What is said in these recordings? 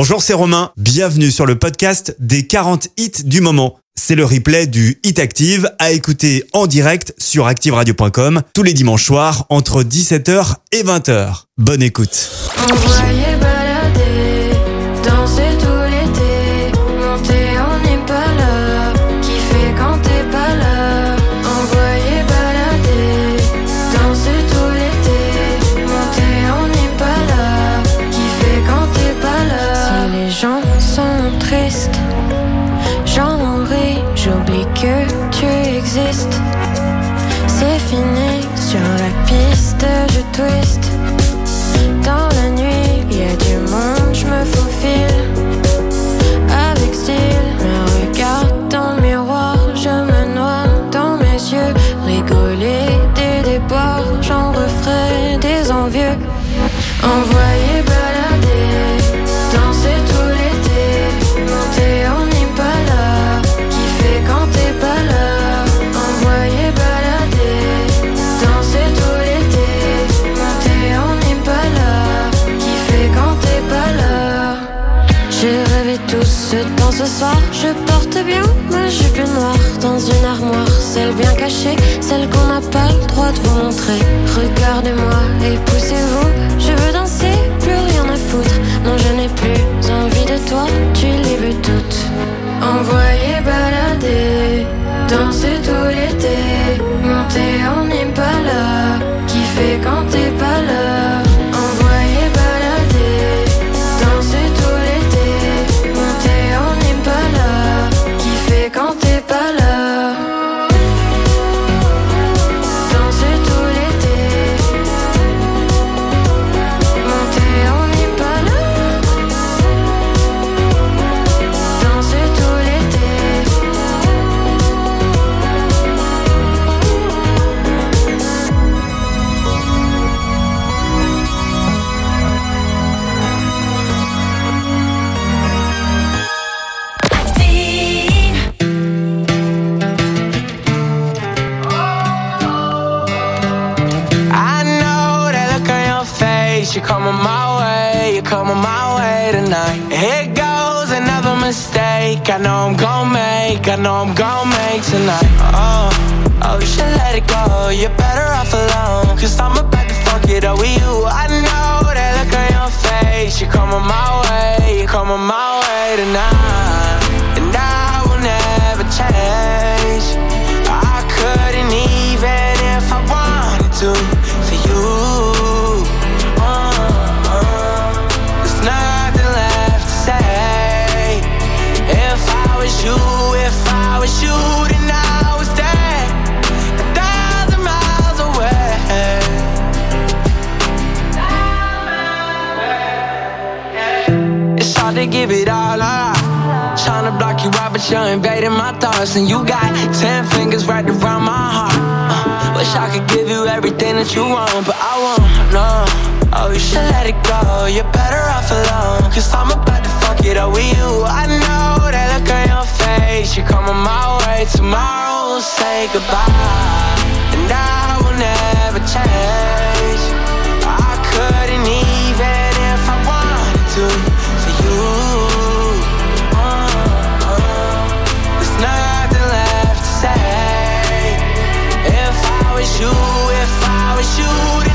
Bonjour, c'est Romain. Bienvenue sur le podcast des 40 hits du moment. C'est le replay du Hit Active à écouter en direct sur activeradio.com tous les dimanches soirs entre 17h et 20h. Bonne écoute. Celle bien cachée, celle qu'on n'a pas le droit de vous montrer. Regardez-moi et poussez-vous, je veux danser, plus rien à foutre. Non, je n'ai plus envie de toi, tu les veux toutes. Envoyer balader, danser tout l'été, I know I'm gonna make, I know I'm gonna make tonight. Oh, oh, you should let it go. You're better off alone. Cause I'm about to fuck it up with you. I know that look on your face. You're coming my way, you're coming my way tonight. And I will never change. I couldn't even if I wanted to you, if I was you, then I was there, a thousand miles away. It's hard to give it all up. Trying to block you out, but you're invading my thoughts. And you got ten fingers right around my heart. Uh, wish I could give you everything that you want, but I won't. No. Oh, you should let it go. You're better off alone. Cause I'm about to it up with you. I know that look on your face. You're coming my way. Tomorrow we'll say goodbye. And I will never change. I couldn't even if I wanted to for you. Uh, uh, there's nothing left to say. If I was you, if I was you,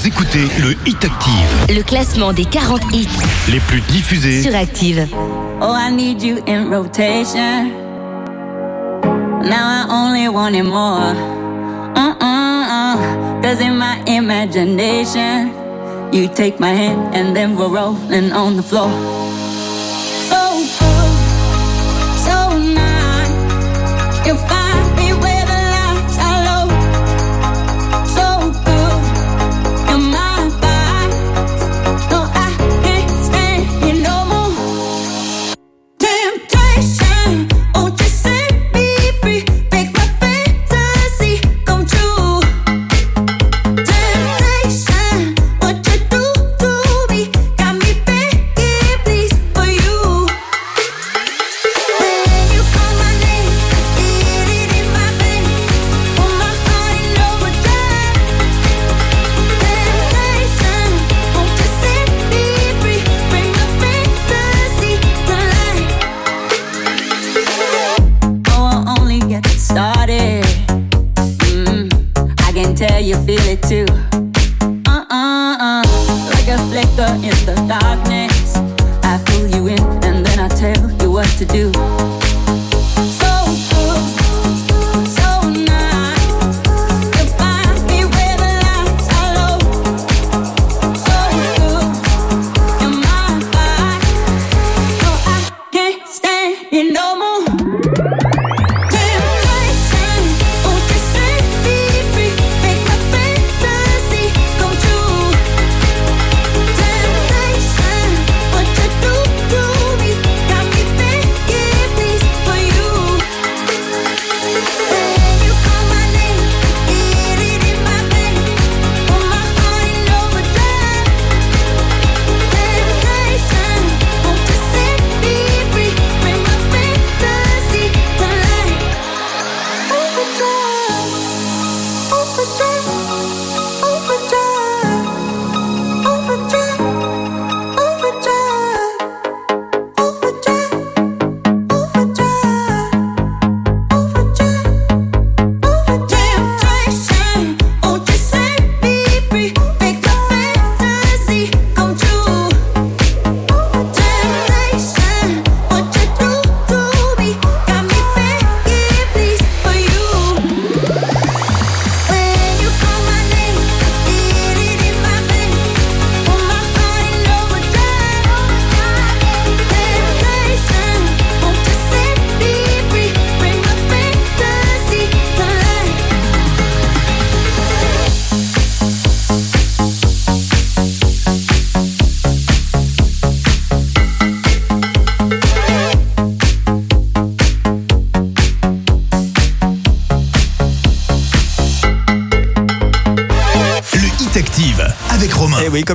Vous écoutez le Hit Active, Le classement des 40 hits les plus diffusés sur Active. Oh, I need you in rotation. Now I only want it more. Uh-uh-uh. Cause in my imagination, you take my hand and then we're rolling on the floor. So good, so nice. You find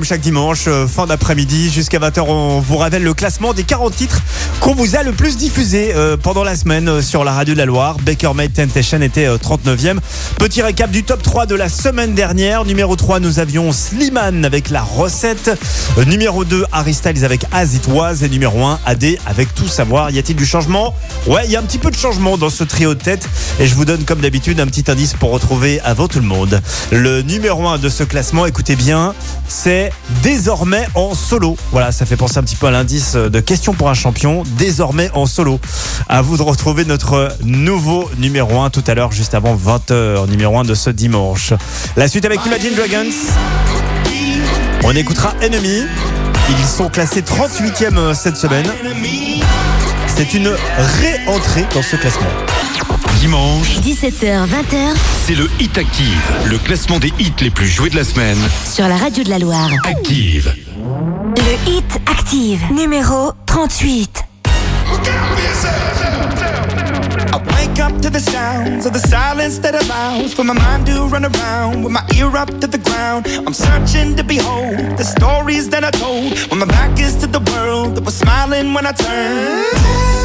chaque dimanche, euh, fin d'après-midi, jusqu'à 20h, on vous révèle le classement des 40 titres qu'on vous a le plus diffusé euh, pendant la semaine euh, sur la radio de la Loire. Baker Made Temptation était euh, 39e. Petit récap du top 3 de la semaine dernière. Numéro 3, nous avions Slimane avec la recette. Numéro 2, Harry avec As It Was. Et numéro 1, AD avec Tout Savoir. Y a-t-il du changement? Ouais, il y a un petit peu de changement dans ce trio de tête. Et je vous donne comme d'habitude un petit indice pour retrouver avant tout le monde. Le numéro 1 de ce classement, écoutez bien, c'est désormais en solo. Voilà, ça fait penser un petit peu à l'indice de question pour un champion, désormais en solo. À vous de retrouver notre nouveau numéro 1 tout à l'heure, juste avant 20h, numéro 1 de ce dimanche. La suite avec Imagine Dragons. On écoutera Enemy. Ils sont classés 38e cette semaine. C'est une réentrée dans ce classement. Dimanche, 17h, 20h c'est le Hit Active, le classement des hits les plus joués de la semaine. sur la radio de la Loire. Active. Le hit active, numéro 38. I wake up to the sounds of the silence that allows for my mind to run around with my ear up to the ground. I'm searching to behold the stories that I told when my back is to the world that was smiling when I turned.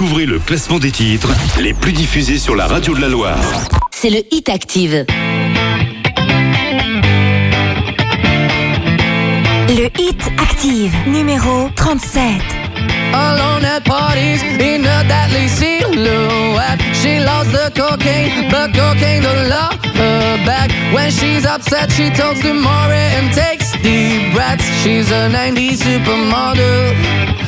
Découvrez le classement des titres les plus diffusés sur la radio de la Loire. c'est le Hit Active. Le Hit Active, numéro 37. Alone at parties in a deadly silhouette. She loves the cocaine, but cocaine don't love her back. When she's upset, she talks to Maury and takes deep breaths. She's a 90s supermodel.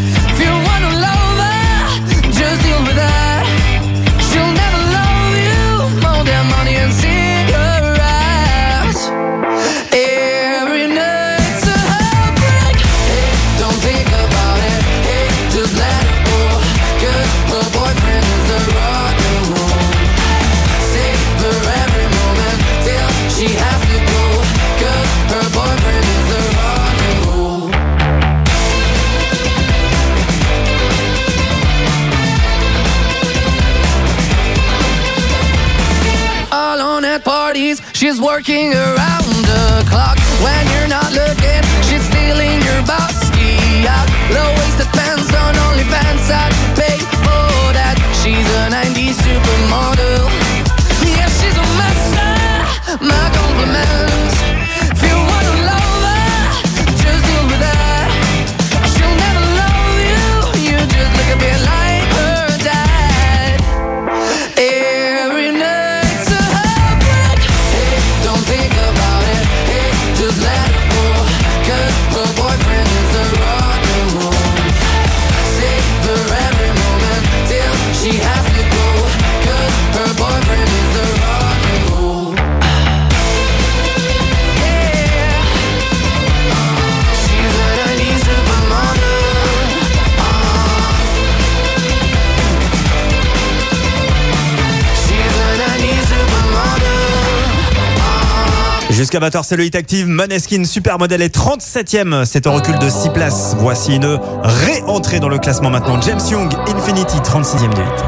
20h, c'est le Hit Active. Moneskin Supermodel est 37ème. C'est un recul de 6 places. Voici une réentrée dans le classement maintenant. James Young, Infinity, 36ème du hit.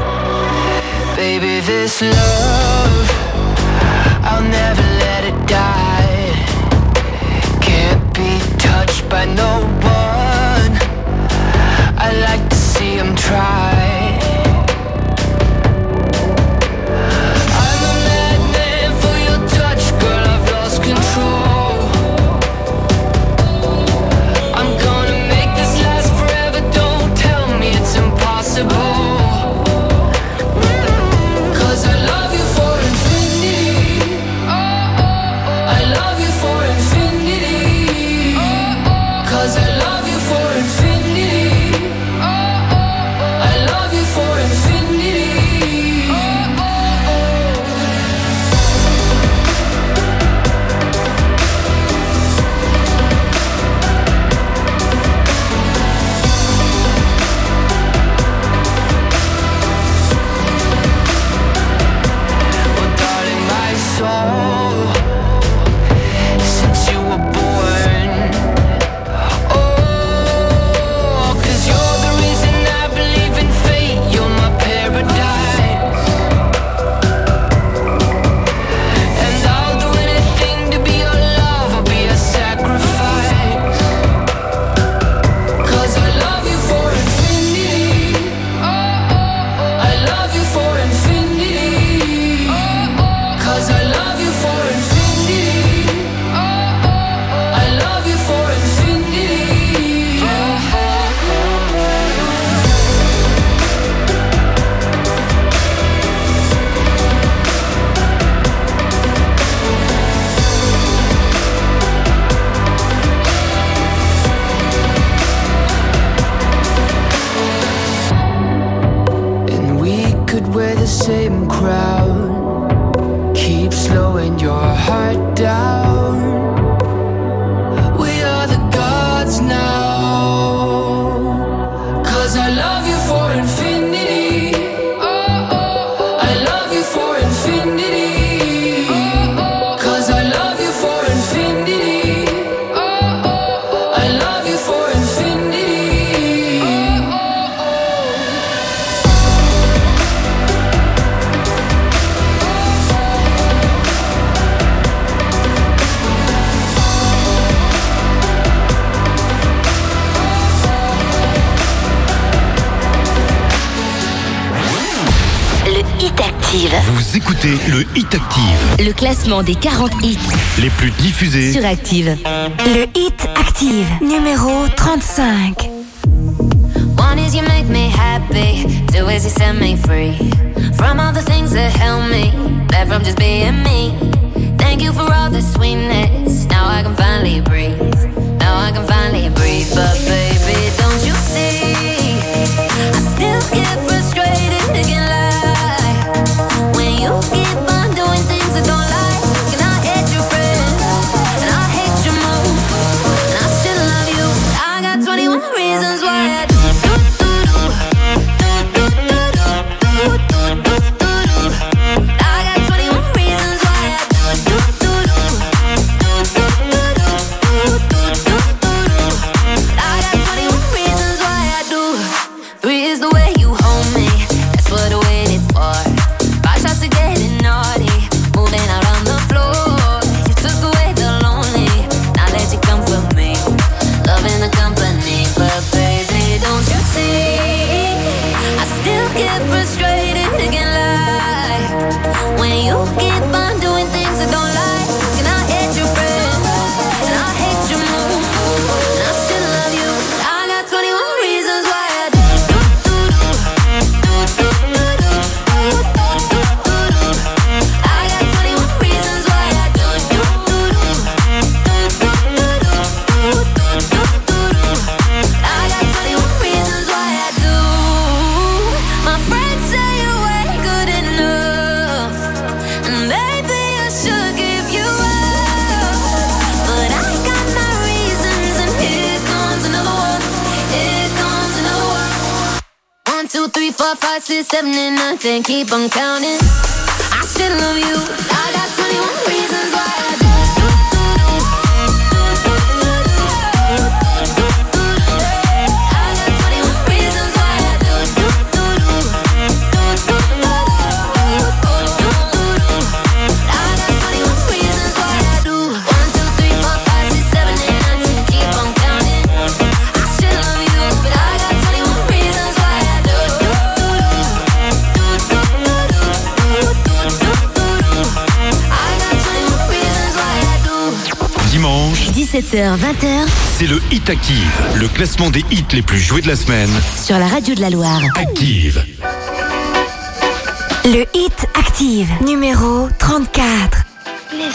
Baby, this love, I'll never let it die. Can't be touched by no one. I like to see him try. classement des 40 hits les plus diffusés sur Active. Le hit Active numéro 35. One is you make me happy, two is you set me free from all the things that help me, that from just being me. Thank you for all the sweetness. Now I can finally breathe. Now I can finally breathe, but baby. classement des hits les plus joués de la semaine. Sur la radio de la Loire. Active. Le hit active, numéro 34. Listen.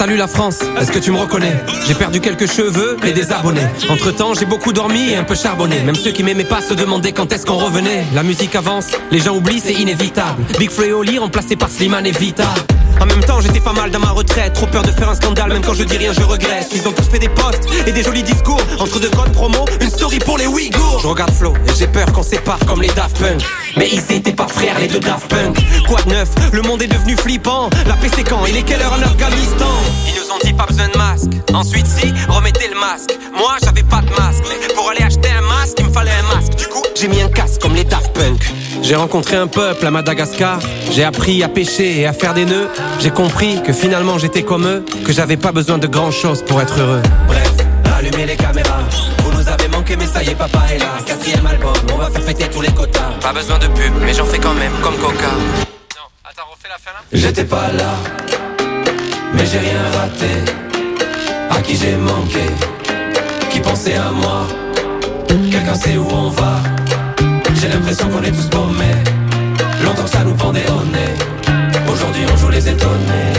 Salut la France, est-ce que tu me reconnais? J'ai perdu quelques cheveux et des abonnés. Entre temps, j'ai beaucoup dormi et un peu charbonné. Même ceux qui m'aimaient pas se demandaient quand est-ce qu'on revenait. La musique avance, les gens oublient, c'est inévitable. Big Flo et Oli remplacé par Slimane et Vita. En même temps, j'étais pas mal dans ma retraite. Trop peur de faire un scandale, même quand je dis rien, je regrette. Ils ont tous fait des posts et des jolis discours. Entre deux codes promo, une story pour les Ouïghours. Je regarde Flo et j'ai peur qu'on sépare comme les Daft Punk. Mais ils étaient pas frères, les deux Daft Punk. Quoi de neuf? Le monde est devenu flippant. La paix c'est quand? Il est quelle heure? En Afghanistan Ils nous ont dit pas besoin de masque. Ensuite, si, remettez le masque. Moi, j'avais pas de masque. Mais pour aller acheter un masque, il me fallait un masque. Du coup, j'ai mis un casque comme les Daft Punk. J'ai rencontré un peuple à Madagascar. J'ai appris à pêcher et à faire des nœuds. J'ai compris que finalement j'étais comme eux, que j'avais pas besoin de grand chose pour être heureux. Bref, allumez les caméras. Vous nous avez manqué, mais ça y est, papa est là. Quatrième album, on va faire péter tous les quotas. Pas besoin de pub, mais j'en fais quand même, comme Coca. Non, attends, refais la fin là. J'étais pas là, mais j'ai rien raté. À qui j'ai manqué, qui pensait à moi. Quelqu'un sait où on va. J'ai l'impression qu'on est tous paumés. Longtemps que ça nous pendait au nez. Aujourd'hui on joue les étonnés.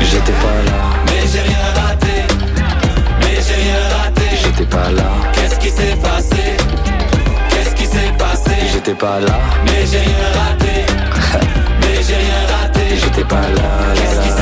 J'étais pas là, mais j'ai rien raté. Mais j'ai rien raté. J'étais pas là. Qu'est-ce qui s'est passé? Qu'est-ce qui s'est passé? J'étais pas là, mais j'ai rien raté. mais j'ai rien raté. J'étais pas là. Qu'est-ce qui s'est passé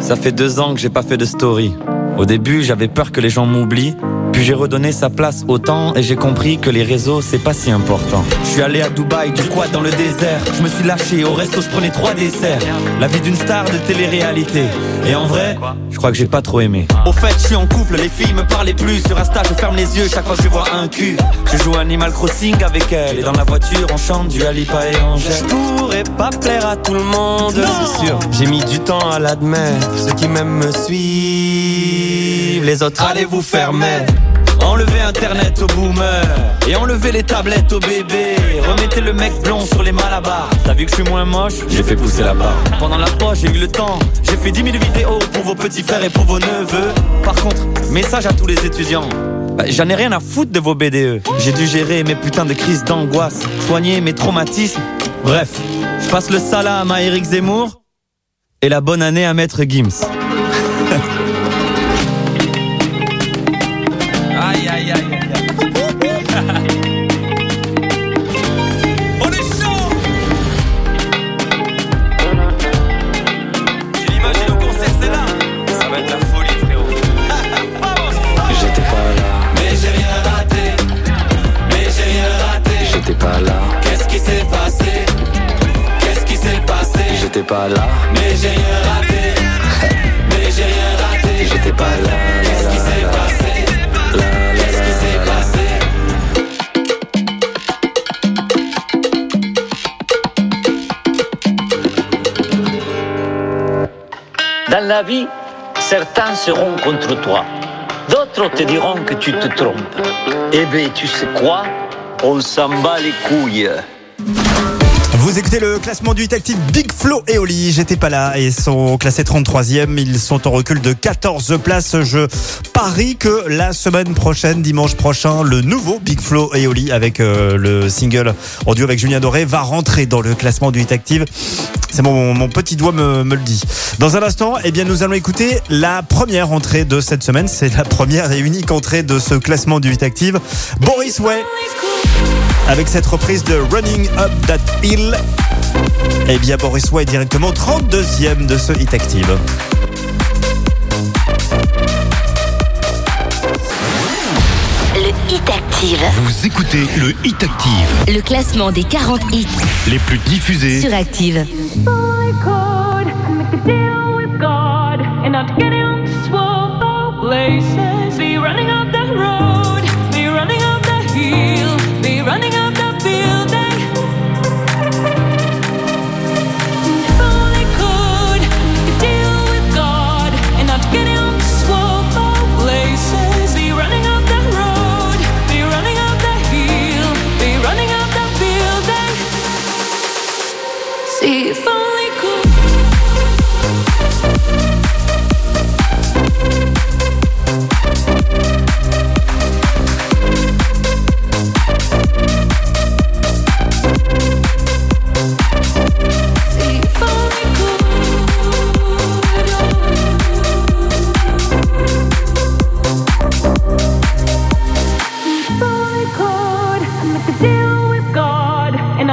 Ça fait deux ans que j'ai pas fait de story. Au début, j'avais peur que les gens m'oublient. Puis j'ai redonné sa place au temps et j'ai compris que les réseaux, c'est pas si important. Je suis allé à Dubaï, du quad dans le désert. Je me suis lâché, au resto, je prenais trois desserts. La vie d'une star de télé-réalité. Et en vrai, je crois que j'ai pas trop aimé. Au fait, je suis en couple, les filles me parlaient plus. Sur Insta, je ferme les yeux chaque fois que je vois un cul. Je joue Animal Crossing avec elle. Et dans la voiture, on chante du Alipa et Angèle. Je pourrais pas plaire à tout le monde, c'est sûr. J'ai mis du temps à l'admettre. Ceux qui m'aiment me suivent. Les autres, allez vous fermer. Enlevez internet aux boomers Et enlevez les tablettes aux bébés. Remettez le mec blond sur les malabars. T'as vu que je suis moins moche? J'ai fait pousser la barre. Pendant la pause j'ai eu le temps. J'ai fait 10 000 vidéos pour vos petits frères et pour vos neveux. Par contre, message à tous les étudiants. Bah, J'en ai rien à foutre de vos BDE J'ai dû gérer mes putains de crises d'angoisse Soigner mes traumatismes. Bref, je passe le salam à Eric Zemmour Et la bonne année à Maître Gims certains seront contre toi. D'autres te diront que tu te trompes. Eh bien, tu sais quoi? On s'en bat les couilles. Vous écoutez le classement du hit actif Big Flo et Oli. J'étais pas là et sont classés 33e. Ils sont en recul de 14 places. Je parie que la semaine prochaine, dimanche prochain, le nouveau Big Flo et Oli avec euh, le single en duo avec Julien Doré va rentrer dans le classement du hit active. C'est mon, mon petit doigt me, me le dit. Dans un instant, eh bien, nous allons écouter la première entrée de cette semaine. C'est la première et unique entrée de ce classement du hit active. Boris Way avec cette reprise de Running Up That Hill. Eh bien, Boris Way est directement 32e de ce hit active. Le Hit Active. Vous écoutez le Hit Active, Le classement des 40 hits les plus diffusés sur Active.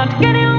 Not get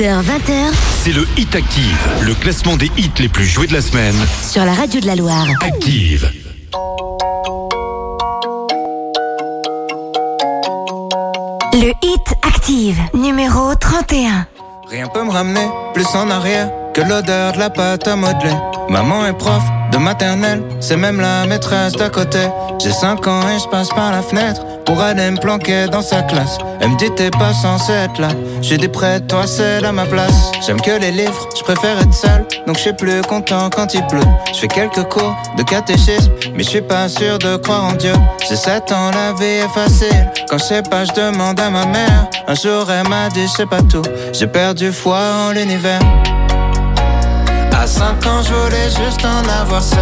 C'est le Hit Active, le classement des hits les plus joués de la semaine. Sur la radio de la Loire. Active. Le Hit Active, numéro 31. Rien peut me ramener plus en arrière que l'odeur de la pâte à modeler. Maman est prof de maternelle, c'est même la maîtresse d'à côté. J'ai 5 ans et je passe par la fenêtre pour aller me planquer dans sa classe. Elle me dit t'es pas censé être là. J'ai des prêts, toi c'est à ma place. J'aime que les livres, je préfère être seul, donc je suis plus content quand il pleut. Je fais quelques cours de catéchisme, mais je suis pas sûr de croire en Dieu. J'ai 7 ans, la vie est facile. Quand je sais pas, je demande à ma mère. Un jour elle m'a dit je pas tout. J'ai perdu foi en l'univers. À 5 ans, je voulais juste en avoir 7.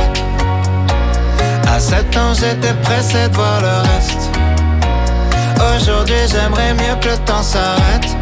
À 7 ans, j'étais pressé de voir le reste. Aujourd'hui, j'aimerais mieux que le temps s'arrête.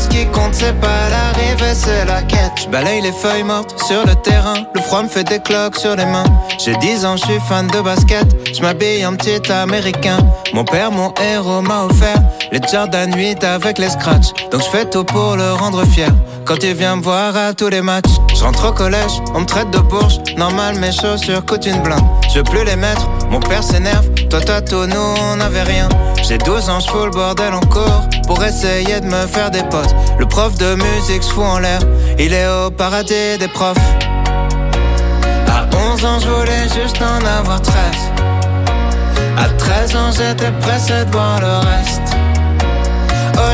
Ce qui compte, c'est pas l'arrivée, c'est la quête. Je balaye les feuilles mortes sur le terrain. Le froid me fait des cloques sur les mains. J'ai 10 ans, je suis fan de basket. Je m'habille en petit américain. Mon père, mon héros, m'a offert les Jordan 8 avec les scratchs. Donc je fais tout pour le rendre fier. Quand il vient me voir à tous les matchs, je rentre au collège, on me traite de bourge. Normal, mes chaussures coûtent une blinde. Je veux plus les mettre, mon père s'énerve. Toi, toi, tout, nous, on n'avait rien. J'ai 12 ans, je fous le bordel en cours pour essayer de me faire des potes. Le prof de musique se fout en l'air, il est au paradis des profs. À 11 ans, je voulais juste en avoir 13. À 13 ans, j'étais pressé de voir le reste.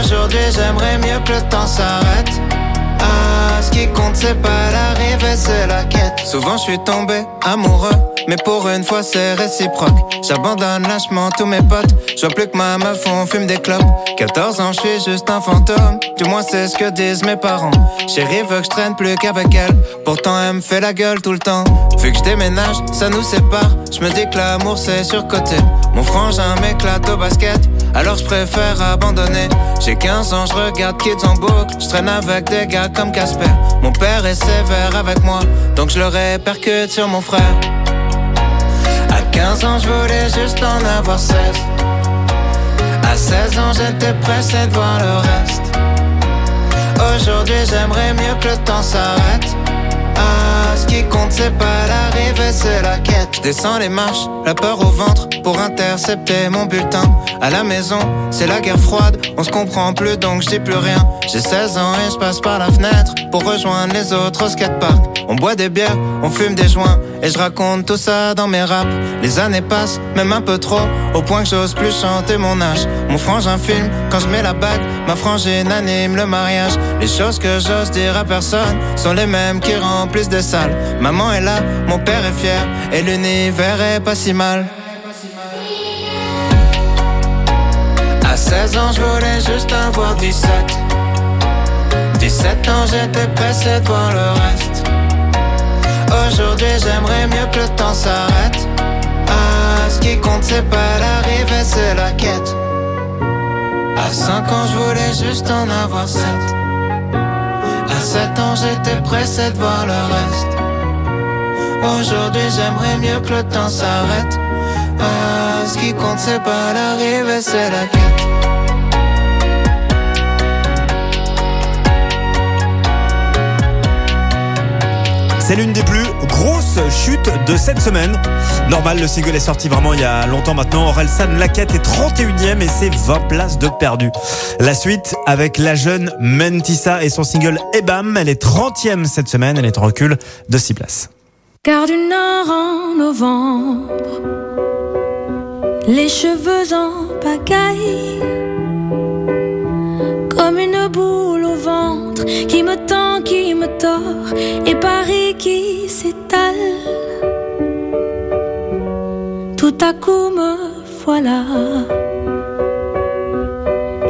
Aujourd'hui, j'aimerais mieux que le temps s'arrête. Ah, ce qui compte, c'est pas l'arrivée, c'est la quête. Souvent, je suis tombé amoureux, mais pour une fois, c'est réciproque. J'abandonne lâchement tous mes potes. Je vois plus que ma meuf, on fume des clopes. 14 ans, je suis juste un fantôme. Du moins, c'est ce que disent mes parents. Chérie veut que je traîne plus qu'avec elle. Pourtant, elle me fait la gueule tout le temps. Vu que je déménage, ça nous sépare. Je me dis que l'amour, c'est surcoté. Mon frangin m'éclate au basket, alors je préfère abandonner. J'ai 15 ans, je regarde Kids en boucle. Je traîne avec des gars comme Casper. Mon père est sévère avec moi, donc je le répercute sur mon frère. À 15 ans, je voulais juste en avoir 16. À 16 ans, j'étais pressé de voir le reste. Aujourd'hui, j'aimerais mieux que le temps s'arrête. Ah, ce qui compte, c'est pas l'arrivée, c'est la quête. Descends les marches, la peur au ventre pour intercepter mon bulletin. À la maison, c'est la guerre froide, on se comprend plus donc je dis plus rien. J'ai 16 ans et je passe par la fenêtre pour rejoindre les autres au skatepark. On boit des bières, on fume des joints et je raconte tout ça dans mes raps. Les années passent, même un peu trop, au point que j'ose plus chanter mon âge. Mon frangin filme quand je mets la bague, ma frangine anime le mariage. Les choses que j'ose dire à personne sont les mêmes qui remplissent des salles. Maman est là, mon père est fier et l'univers est pas si mal. À 16 ans, je voulais juste avoir 17. 17 ans, j'étais pressé de voir le reste. Aujourd'hui, j'aimerais mieux que le temps s'arrête. Ah, ce qui compte, c'est pas l'arrivée, c'est la quête. À 5 ans, je voulais juste en avoir 7. À 7 ans, j'étais pressé de voir le reste. Aujourd'hui, j'aimerais mieux que le temps s'arrête. Ah, ce qui compte, c'est pas l'arrivée, c'est la quête. C'est l'une des plus grosses chutes de cette semaine. Normal, le single est sorti vraiment il y a longtemps maintenant. Orelsan Laquette est 31e et c'est 20 places de perdu. La suite avec la jeune Mentissa et son single Ebam. Elle est 30e cette semaine. Elle est en recul de 6 places. Car du nord en novembre, les cheveux en pagaille, comme une boule au ventre qui me tend, qui me tord, et Paris qui s'étale. Tout à coup me voilà,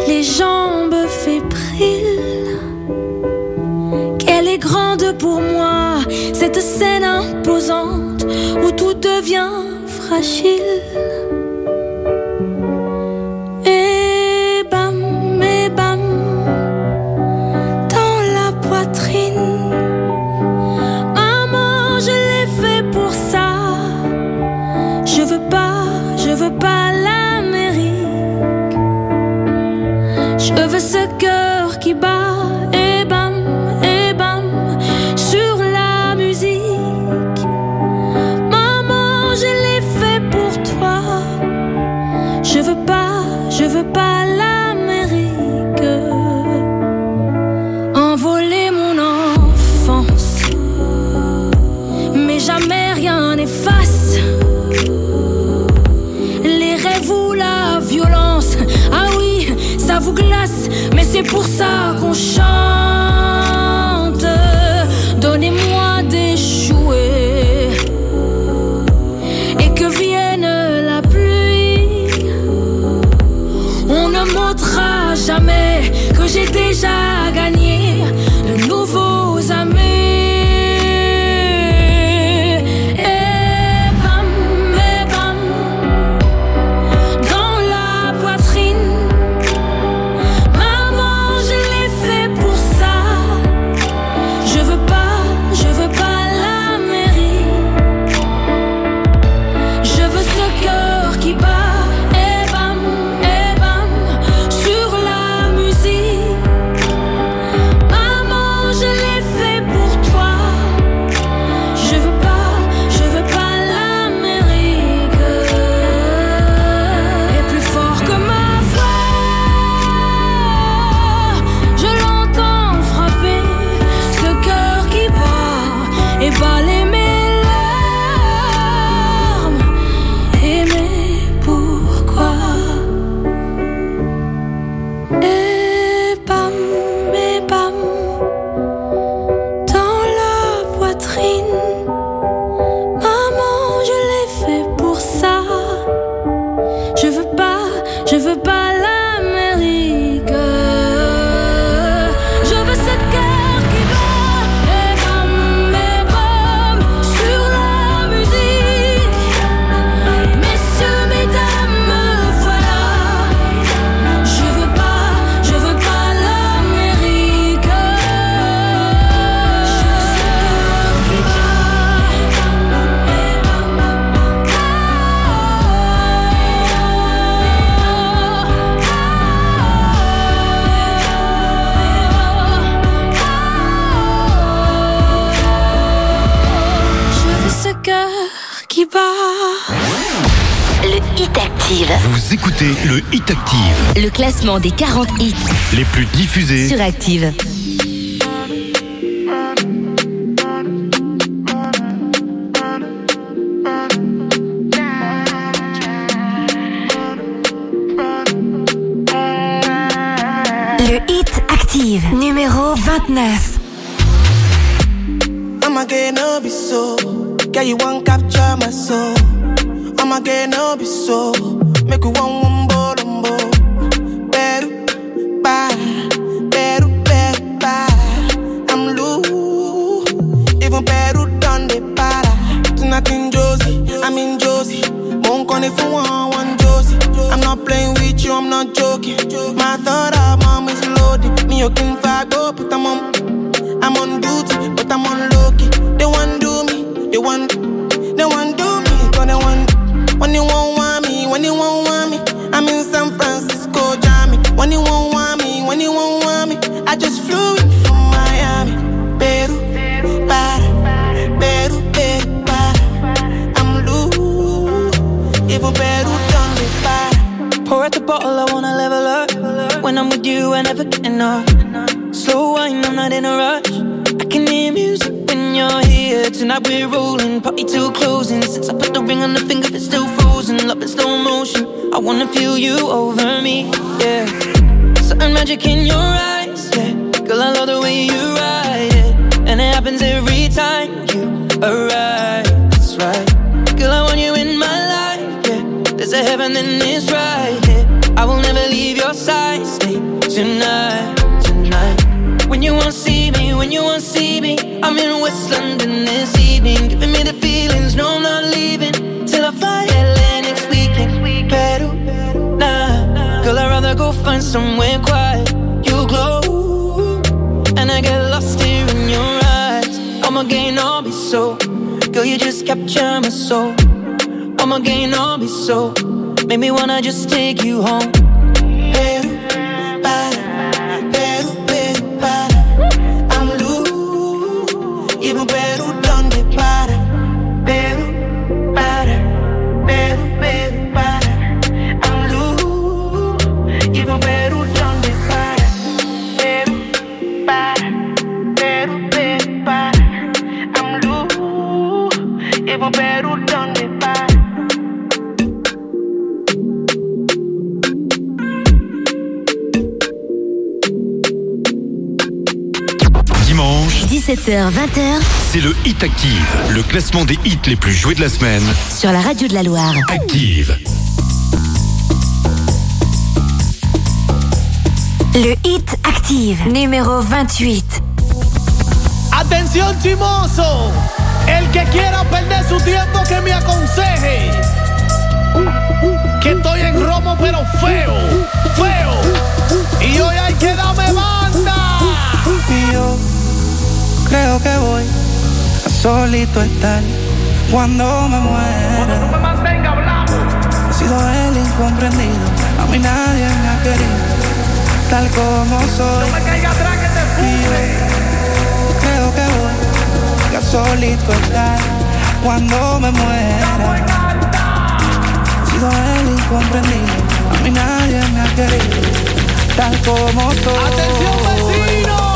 les jambes fébriles. Pour moi, cette scène imposante où tout devient fragile. Pour ça qu'on chante. Classement des 40 hits Les plus diffusés. sur Active. Feel you over me, yeah. Certain magic in your eyes, yeah. Girl, I love the way you ride it. And it happens every time you arrive. That's right. Girl, I want you in my life, yeah. There's a heaven and it's right, yeah. I will never leave your side. Stay tonight, tonight. When you won't see me, when you won't see me, I'm in West London this evening, giving me the feelings. No, I'm not leaving go find somewhere quiet. You glow, and I get lost here in your eyes. I'm again, I'll be so. Girl, you just capture my soul. I'm again, I'll be so. Make me wanna just take you home. 17h, 20h. C'est le Hit Active, le classement des hits les plus joués de la semaine. Sur la radio de la Loire. Active. Le Hit Active, numéro 28. Atención chimoso, el que quiera perder su tiempo que me aconseje. Que estoy en romo pero feo, feo. Y hoy hay que darme banda. Y creo que voy a solito estar cuando me muera. He sido el incomprendido, a mí nadie me ha querido, tal como soy. Y yo creo que voy a solito estar cuando me muera. He sido el incomprendido, a mí nadie me ha querido, tal como soy. Atención vecino.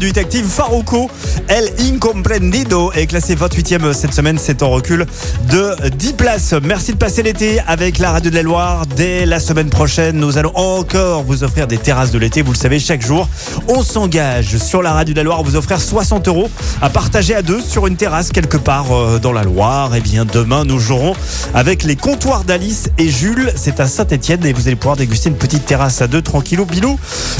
conduite active Faroco classé 28e cette semaine. C'est en recul de 10 places. Merci de passer l'été avec la Radio de la Loire. Dès la semaine prochaine, nous allons encore vous offrir des terrasses de l'été. Vous le savez, chaque jour, on s'engage sur la Radio de la Loire à vous offrir 60 euros à partager à deux sur une terrasse quelque part euh, dans la Loire. Et bien, demain, nous jouerons avec les comptoirs d'Alice et Jules. C'est à Saint-Etienne et vous allez pouvoir déguster une petite terrasse à deux, tranquillou, bilou.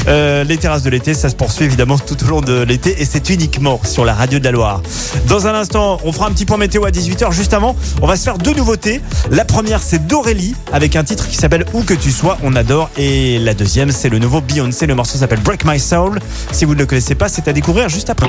Euh, les terrasses de l'été, ça se poursuit évidemment tout au long de l'été et c'est uniquement sur la Radio de la Loire. Dans un on fera un petit point météo à 18h juste avant. On va se faire deux nouveautés. La première, c'est d'Aurélie avec un titre qui s'appelle Où que tu sois, on adore. Et la deuxième, c'est le nouveau Beyoncé. Le morceau s'appelle Break My Soul. Si vous ne le connaissez pas, c'est à découvrir juste après.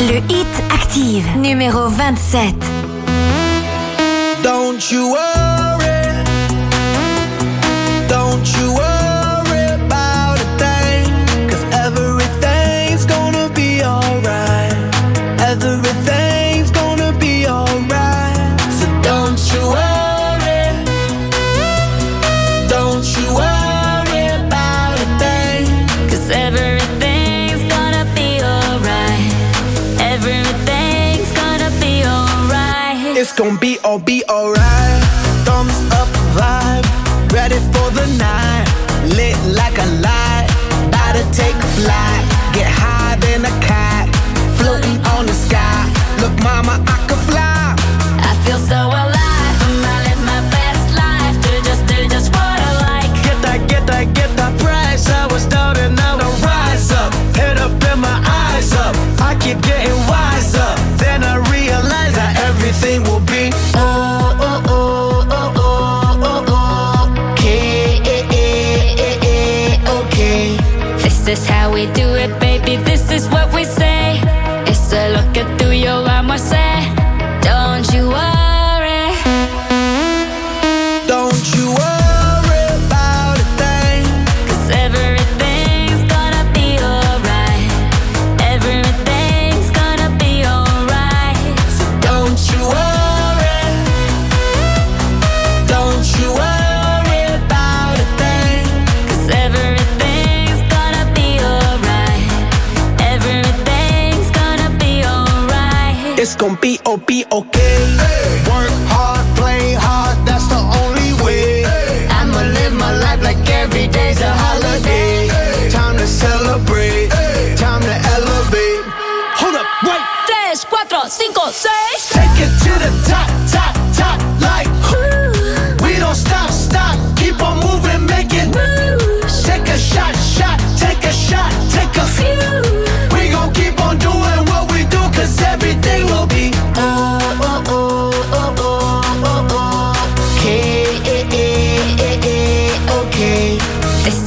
Le hit actif numéro 27. you up.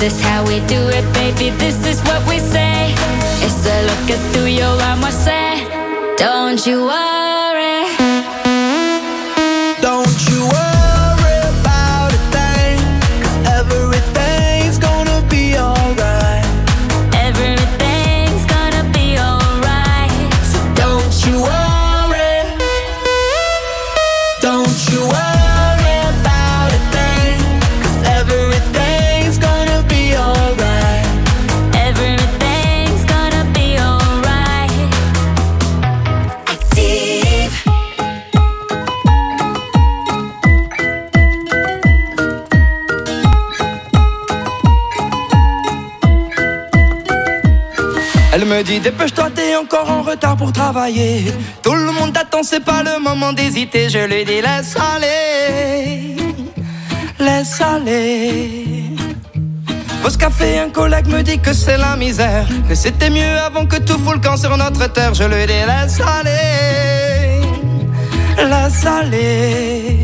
this how we do it, baby, this is what we say. It's a look at through your arm, say Don't you dépêche-toi, t'es encore en retard pour travailler. Tout le monde t'attend, c'est pas le moment d'hésiter. Je lui dis laisse aller, laisse aller. Pause café, un collègue me dit que c'est la misère, que c'était mieux avant que tout fout le camp sur notre terre. Je lui dis laisse aller, laisse aller.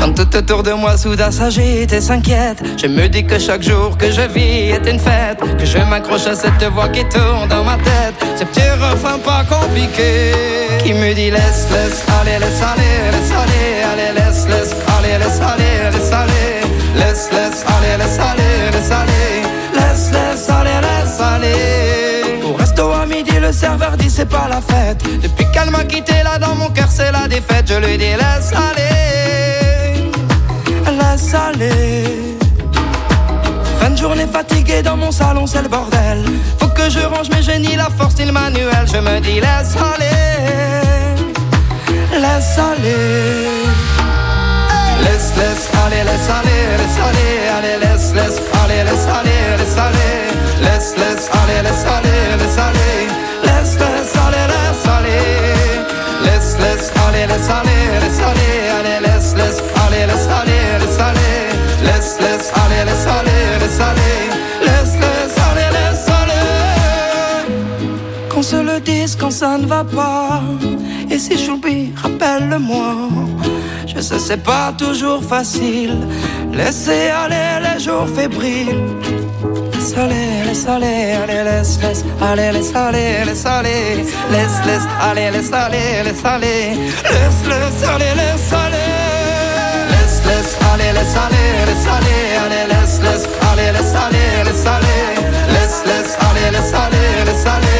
Quand tout autour de moi soudain s'agite et s'inquiète, je me dis que chaque jour que je vis est une fête, que je m'accroche à cette voix qui tourne dans ma tête, ce petit refrain pas compliqué, qui me dit laisse, laisse, aller, laisse aller, laisse aller, allez, laisse, laisse, aller, laisse aller, laisse aller, laisse, laisse, aller, laisse aller, laisse aller, laisse, laisse, aller, laisse aller. Au resto à midi, le serveur dit c'est pas la fête, depuis qu'elle m'a quitté là dans mon cœur c'est la défaite, je lui dis laisse aller Fin de journée fatiguée dans mon salon, c'est le bordel. Faut que je range mes génies, la force et le manuel. Je me dis laisse aller, laisse aller. Laisse, laisse aller, laisse aller, laisse aller, allez, laisse, laisse aller, laisse aller, laisse aller. Laisse, laisse aller, laisse aller, laisse aller. Laisse, laisse aller, laisse aller. Laisse, laisse aller, laisse aller, laisse aller, allez, laisse aller. Laisse, aller, laisse aller, laisse aller. Laisse, laisse aller, laisse aller. Qu'on se le dise quand ça ne va pas. Et si j'oublie, rappelle-le-moi. Je sais, c'est pas toujours facile. Laissez aller les jours fébriles. Laisse aller, laisse aller, allez, laisse, laisse, allez, laisse aller, laisse aller, laisse, laisse, allez, laisse aller, laisse aller, laisse, laisse, allez, laisse aller, laisse, allez, laisse aller, laisse aller, allez, laisse, laisse, allez, laisse aller, laisse aller, laisse, laisse, allez, laisse aller,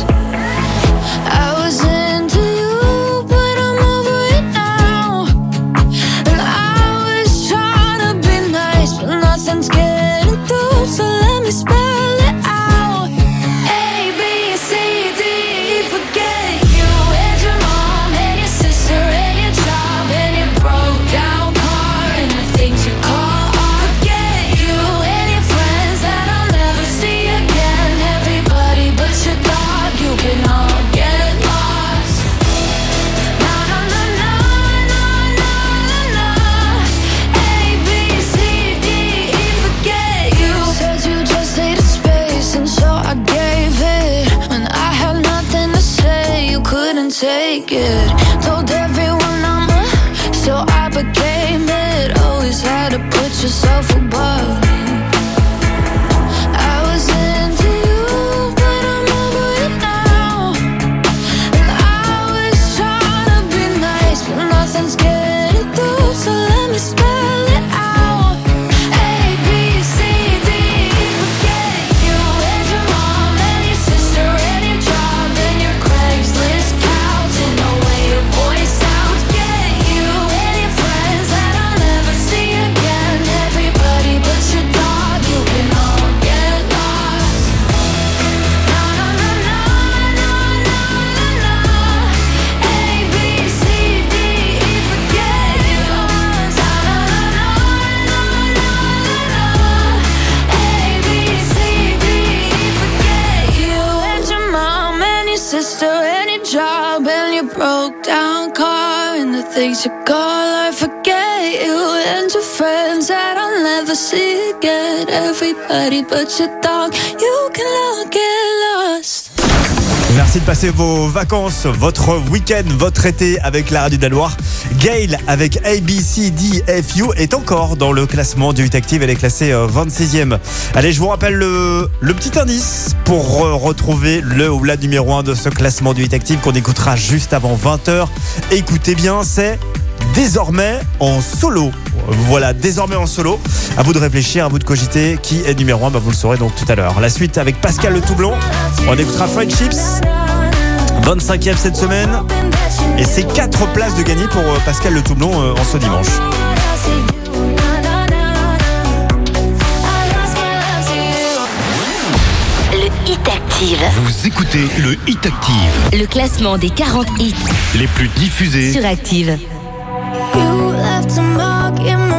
To put Merci de passer vos vacances, votre week-end, votre été avec la radio de. Gail avec ABCDFU est encore dans le classement du Hit Active. Elle est classée euh, 26e. Allez, je vous rappelle le, le petit indice pour euh, retrouver le ou la numéro 1 de ce classement du Hit Active qu'on écoutera juste avant 20h. Écoutez bien, c'est désormais en solo. Voilà, désormais en solo. À vous de réfléchir, à vous de cogiter. Qui est numéro 1 bah, Vous le saurez donc tout à l'heure. La suite avec Pascal Le Toublon. On écoutera Friendships. 25e cette semaine. Et c'est 4 places de gagner pour euh, Pascal Le Toublon euh, en ce dimanche. Le Hit Active. Vous écoutez le Hit Active. Le classement des 40 hits Les plus diffusés. sur Active. You left a mark in my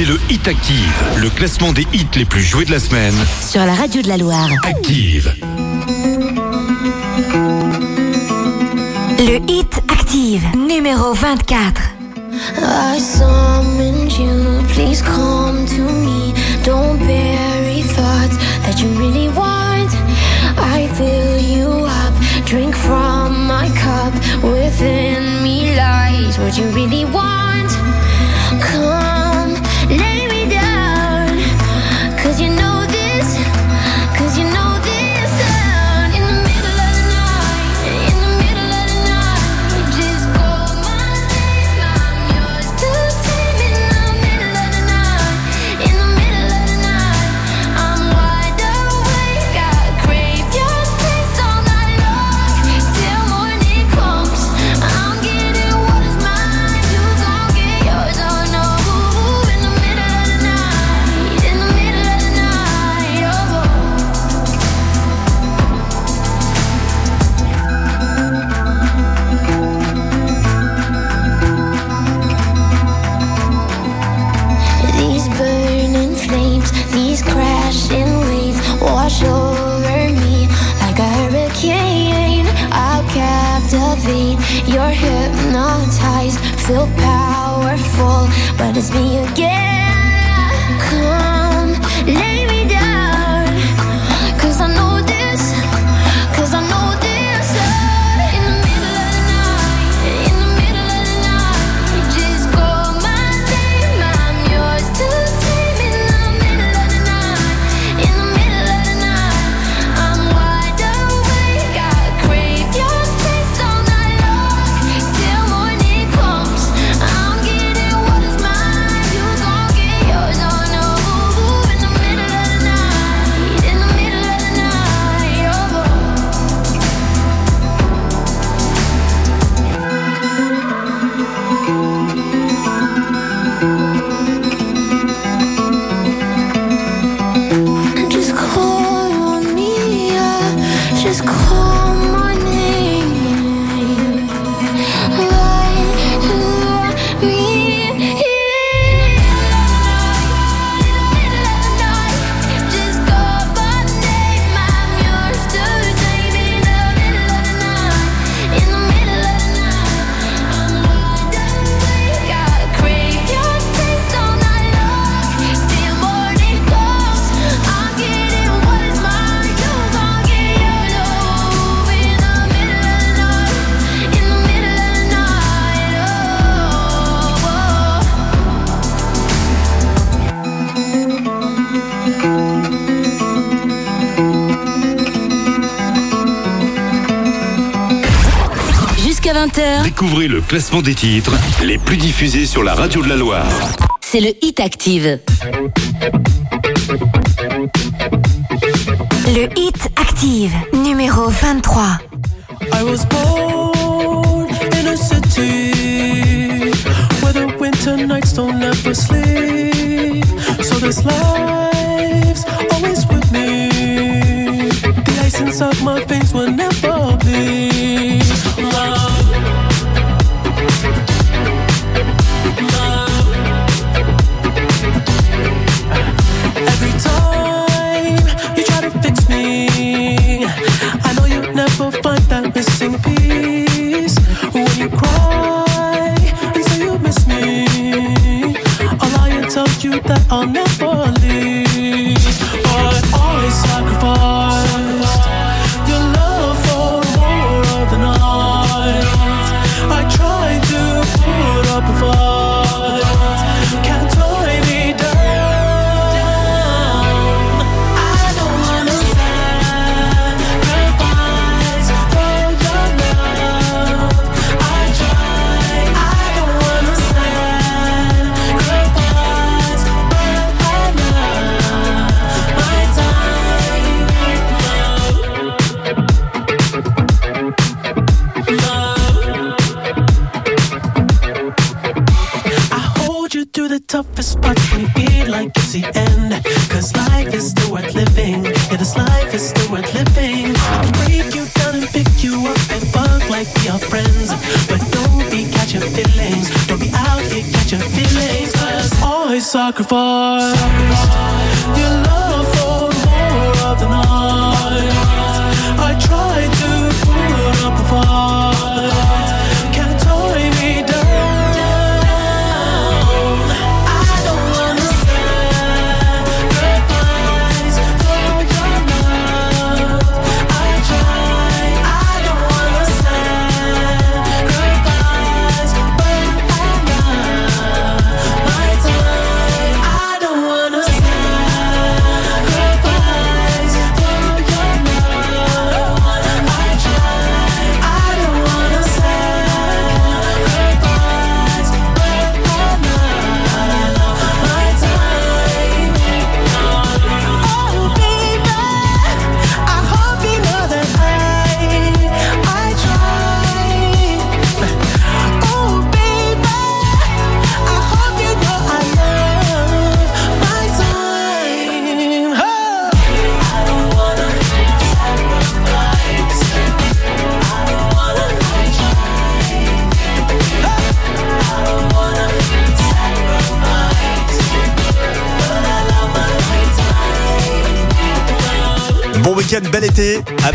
c'est le Hit Active. Le classement des hits les plus joués de la semaine. sur la radio de la Loire. Active. Le Hit Active, numéro 24. I summoned you, please come to me. Don't bury thoughts that you really want. I fill you up, drink from my cup. Within me lies what you really want. Cause me Découvrez le classement des titres les plus diffusés sur la radio de la Loire. C'est le Hit Active. Le Hit Active, numéro 23. I was born in a city where the winter nights don't ever sleep. So this life's always with me. The ice inside my veins will never bleed. sing peace when you cry and say you miss me. A I tell you that I'll never. microphone.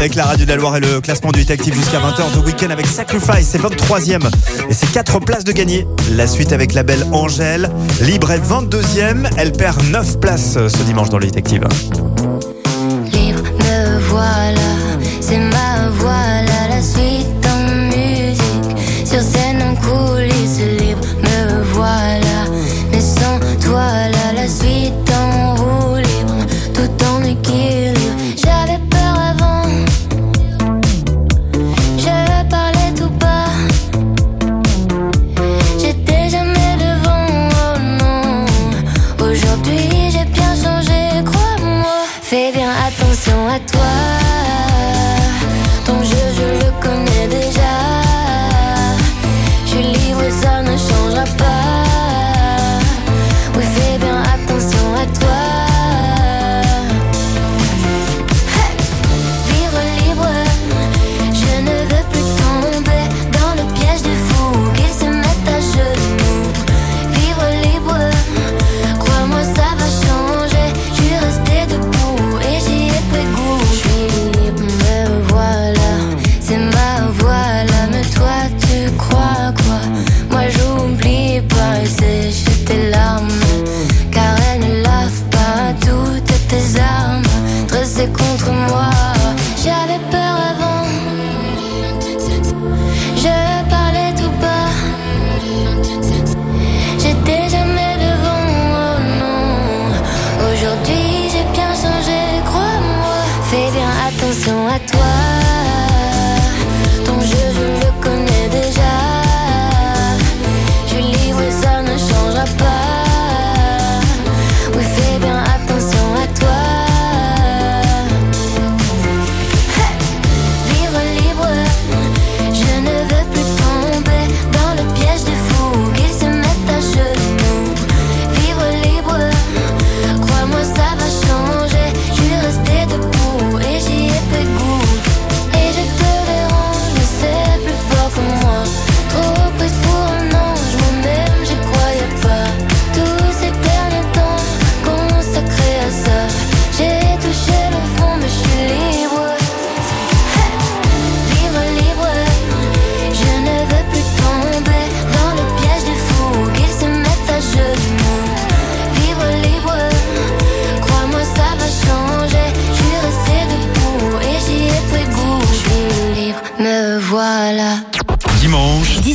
avec la radio de la Loire et le classement du Hit Active jusqu'à 20h. week-end avec Sacrifice, c'est 23ème. Et c'est 4 places de gagner. La suite avec la belle Angèle. Libre est 22ème. Elle perd 9 places euh, ce dimanche dans le Hit Active.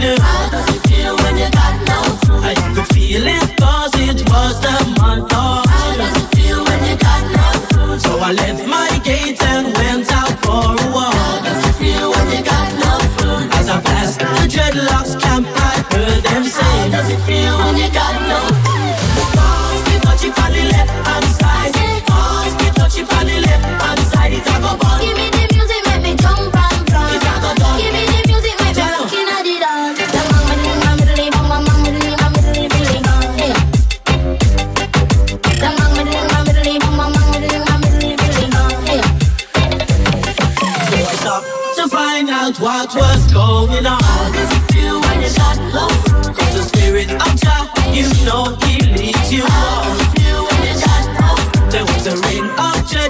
do. How does it feel when you got no food? I could feel it cause it was the month of How does it feel when you got no food? So I left my gate and went out for a walk. How does it feel when you got no food? As I passed the dreadlocks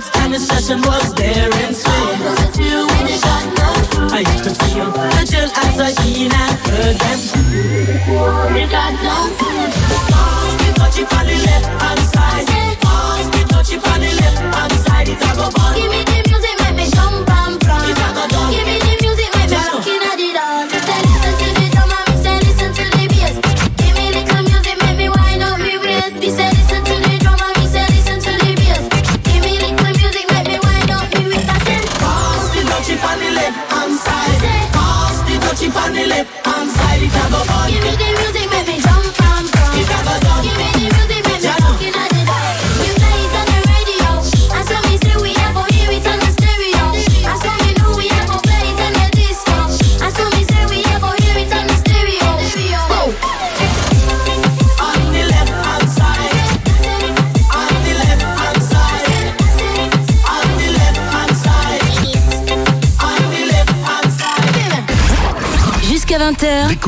words and the session was there in swing. I used to feel the chill as I seen and heard them. We got no food. Pass me touchy on the left hand side. Pass me touchy on the left hand side. It a go. Give me the music, make me jump and prance. It a go. Give me the She it on the left hand side, it a go on. Give me the music.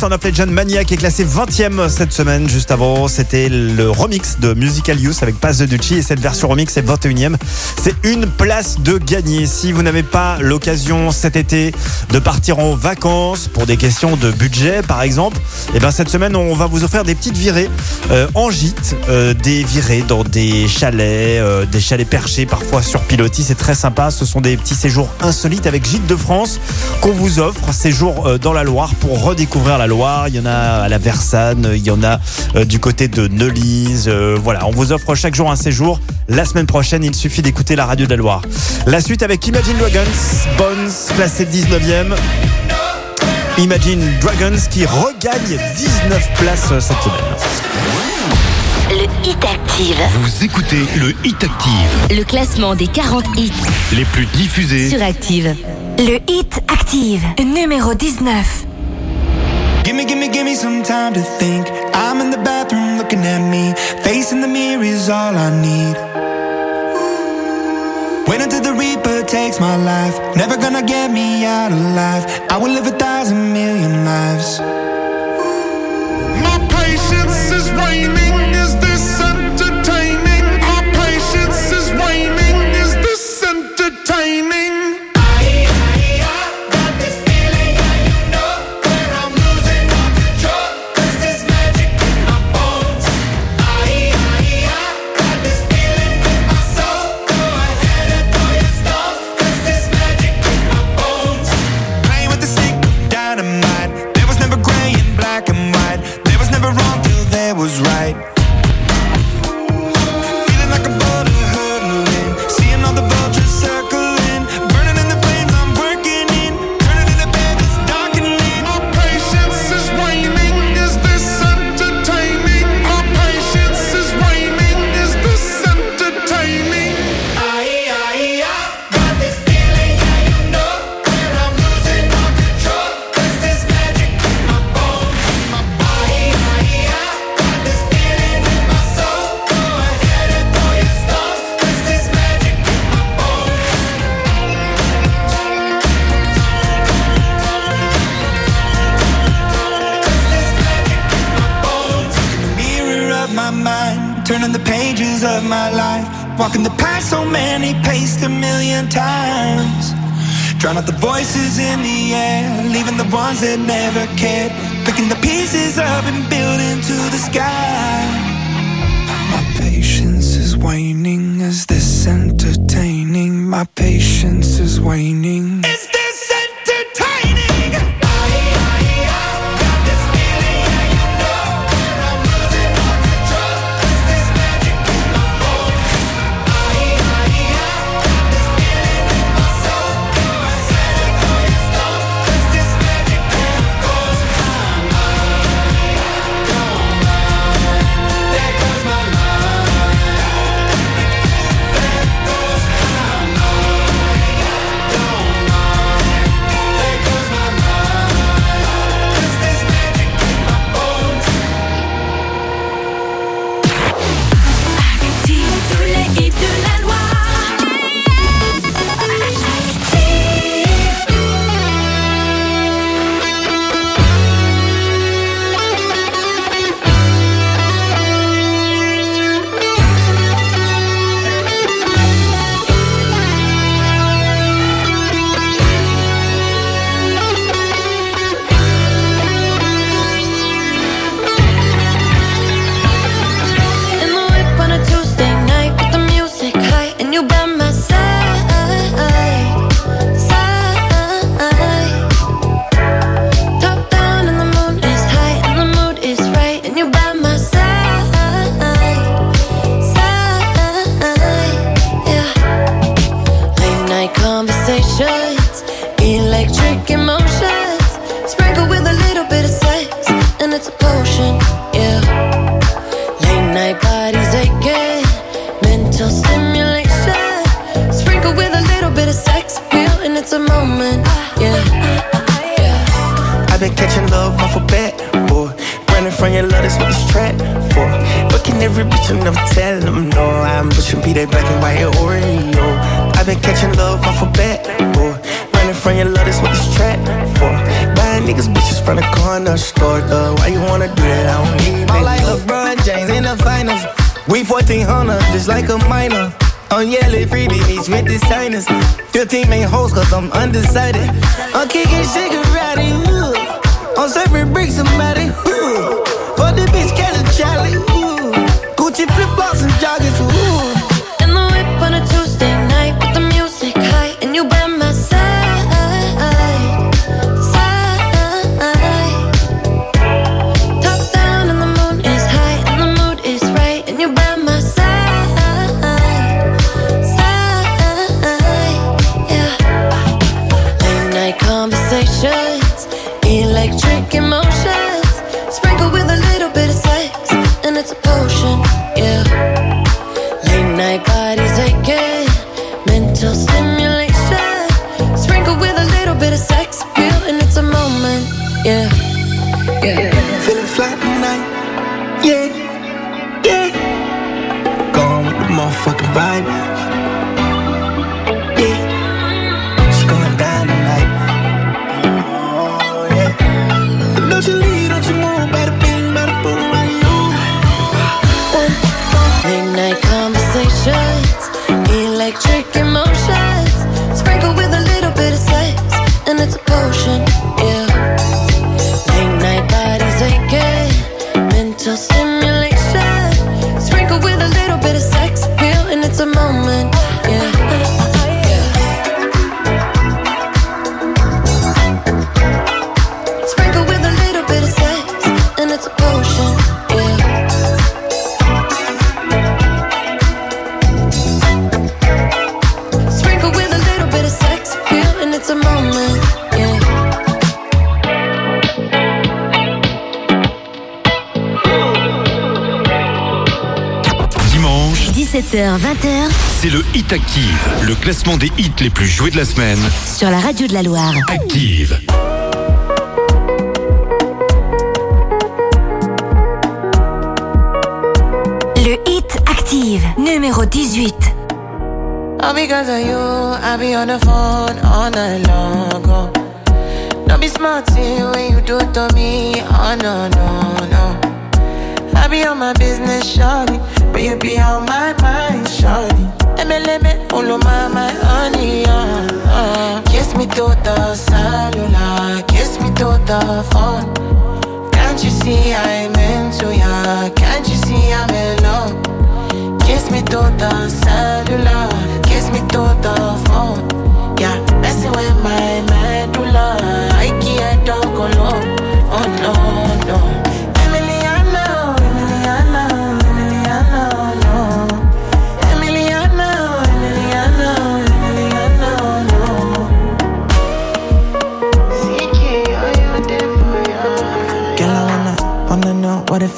Son of Legend Maniac est classé 20ème cette semaine. Juste avant, c'était le remix de Musical Youth avec Pass de Ducci. Et cette version remix est 21ème. C'est une place de gagner. Si vous n'avez pas l'occasion cet été de partir en vacances pour des questions de budget, par exemple, et ben cette semaine, on va vous offrir des petites virées euh, en gîte, euh, des virées dans des chalets, euh, des chalets perchés, parfois sur pilotis. C'est très sympa. Ce sont des petits séjours insolites avec Gîte de France qu'on vous offre. Séjour dans la Loire pour redécouvrir la Loire. Il y en a à la Versanne, il y en a euh, du côté de Neulise. Euh, voilà, on vous offre chaque jour un séjour. La semaine prochaine, il suffit d'écouter la radio de la Loire. La suite avec Imagine Dragons, Bones, classé 19e. Imagine Dragons qui regagne 19 places cette semaine. Le Hit Active. Vous écoutez le Hit Active, Le classement des 40 hits les plus diffusés. sur Active. Le Hit Active, numéro 19. Gimme, gimme, gimme some time to think. I'm in the bathroom looking at me. Facing the mirror is all I need. Wait until the Reaper takes my life. Never gonna get me out alive. I will live a thousand million lives. My patience is waning. Is this like a minor. On yellow free beach with the Your 15 main hoes cause I'm undecided. I'm kicking, shaking. 17h-20h, c'est le Hit Active, le classement des hits les plus joués de la semaine. Sur la radio de la Loire. Active. Le Hit Active, numéro 18. All because of you, I be on the phone? All night long. Don't be smart when you do it to me? Oh no, no, no. I be on my business, shawty. baby on my mind, shawty. Emeleme, uluma, my honey, uh, uh. Kiss me to the cellular, kiss me to the phone. Can't you see I'm into ya, can't you see I'm in love? Kiss me to the cellular, kiss me to the phone. Yeah, messing with my medulla, I can't talk alone.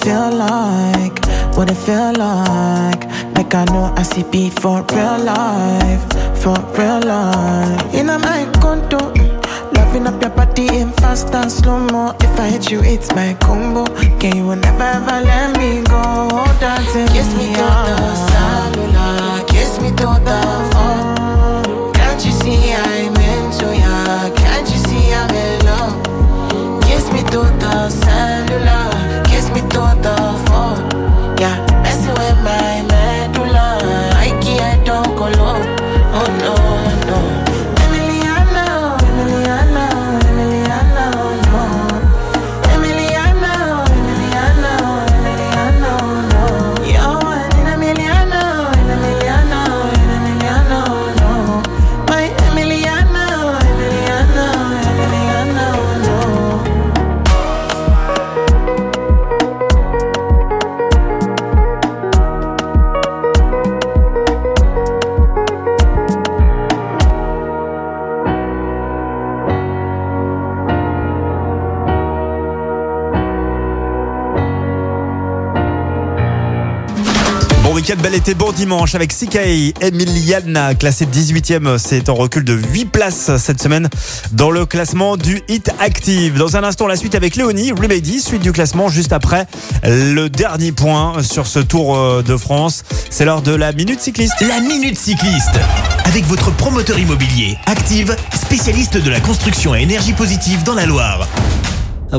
Feel like, what it feel like. Like I know I see beat for real life, for real life. In a my condo, mm, loving up your body in fast and slow mo. If I hit you, it's my combo. Can you will never ever let me go? Dancing kiss me to the cellular, kiss me to the phone. Can't you see I'm week-end, bel été, bon dimanche avec CK Emiliana, classé 18e. C'est en recul de 8 places cette semaine dans le classement du Hit Active. Dans un instant, la suite avec Léonie, Remedy, suite du classement juste après le dernier point sur ce Tour euh, de France. C'est l'heure de la Minute Cycliste. La Minute Cycliste. Avec votre promoteur immobilier, Active, spécialiste de la construction à énergie positive dans la Loire.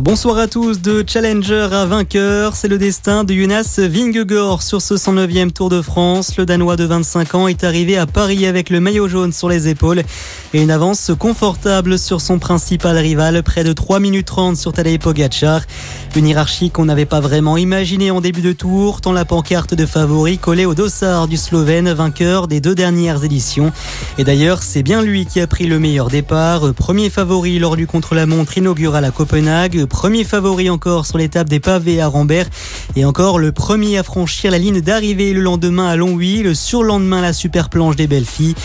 Bonsoir à tous, de challenger à vainqueur, c'est le destin de Jonas Vingegaard sur ce 109e Tour de France. Le Danois de 25 ans est arrivé à Paris avec le maillot jaune sur les épaules et une avance confortable sur son principal rival, près de 3 minutes 30 sur Tadej Pogacar. Une hiérarchie qu'on n'avait pas vraiment imaginée en début de tour, tant la pancarte de favori collée au dossard du Slovène, vainqueur des deux dernières éditions. Et d'ailleurs, c'est bien lui qui a pris le meilleur départ. Premier favori lors du contre-la-montre inaugural à Copenhague, premier favori encore sur l'étape des pavés à Rambert et encore le premier à franchir la ligne d'arrivée le lendemain à Longwy, le surlendemain la super planche des belles filles.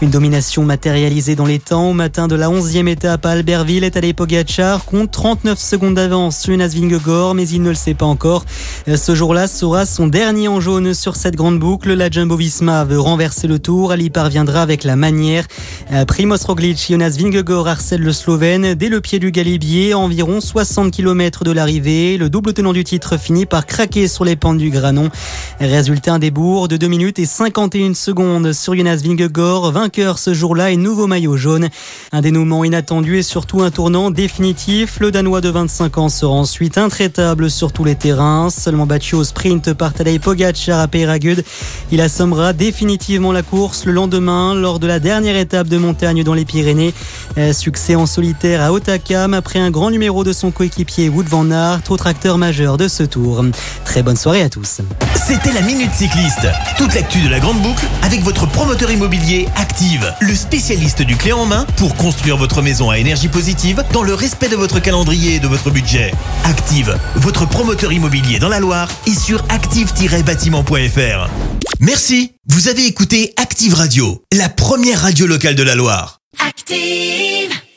Une domination matérialisée dans les temps au matin de la 11e étape à Albertville est allé Pogacar compte 39 secondes d'avance sur Jonas Vingegaard mais il ne le sait pas encore. Ce jour-là sera son dernier en jaune sur cette grande boucle. La Jumbo-Visma veut renverser le tour. Elle y parviendra avec la manière. Primoz Roglic, Jonas Vingegaard harcèle le Slovène dès le pied du Galibier, environ 60 km de l'arrivée. Le double tenant du titre finit par craquer sur les pentes du Granon. Résultat un débours de 2 minutes et 51 secondes sur Jonas Vingegaard, vainqueur ce jour-là et nouveau maillot jaune. Un dénouement inattendu et surtout un tournant définitif. Le Danois de 25 ans sera ensuite intraitable sur tous les terrains. Seulement battu au sprint par Tadej Pogacar à Peyragud, il assommera définitivement la course le lendemain lors de la dernière étape de montagne dans les Pyrénées. Euh, Succès en solitaire à Otakam après un grand numéro de son coéquipier Wood van Aert, autre acteur majeur de ce tour. Très bonne soirée à tous. C'était la Minute Cycliste. Toute l'actu de la Grande Boucle avec votre promoteur immobilier Active, le spécialiste du clé en main pour construire votre maison à énergie positive dans le respect de votre calendrier et de votre budget. Active, votre promoteur immobilier dans la Loire et sur active-bâtiment.fr. Merci. Vous avez écouté Active Radio, la première radio locale de la Loire. Active.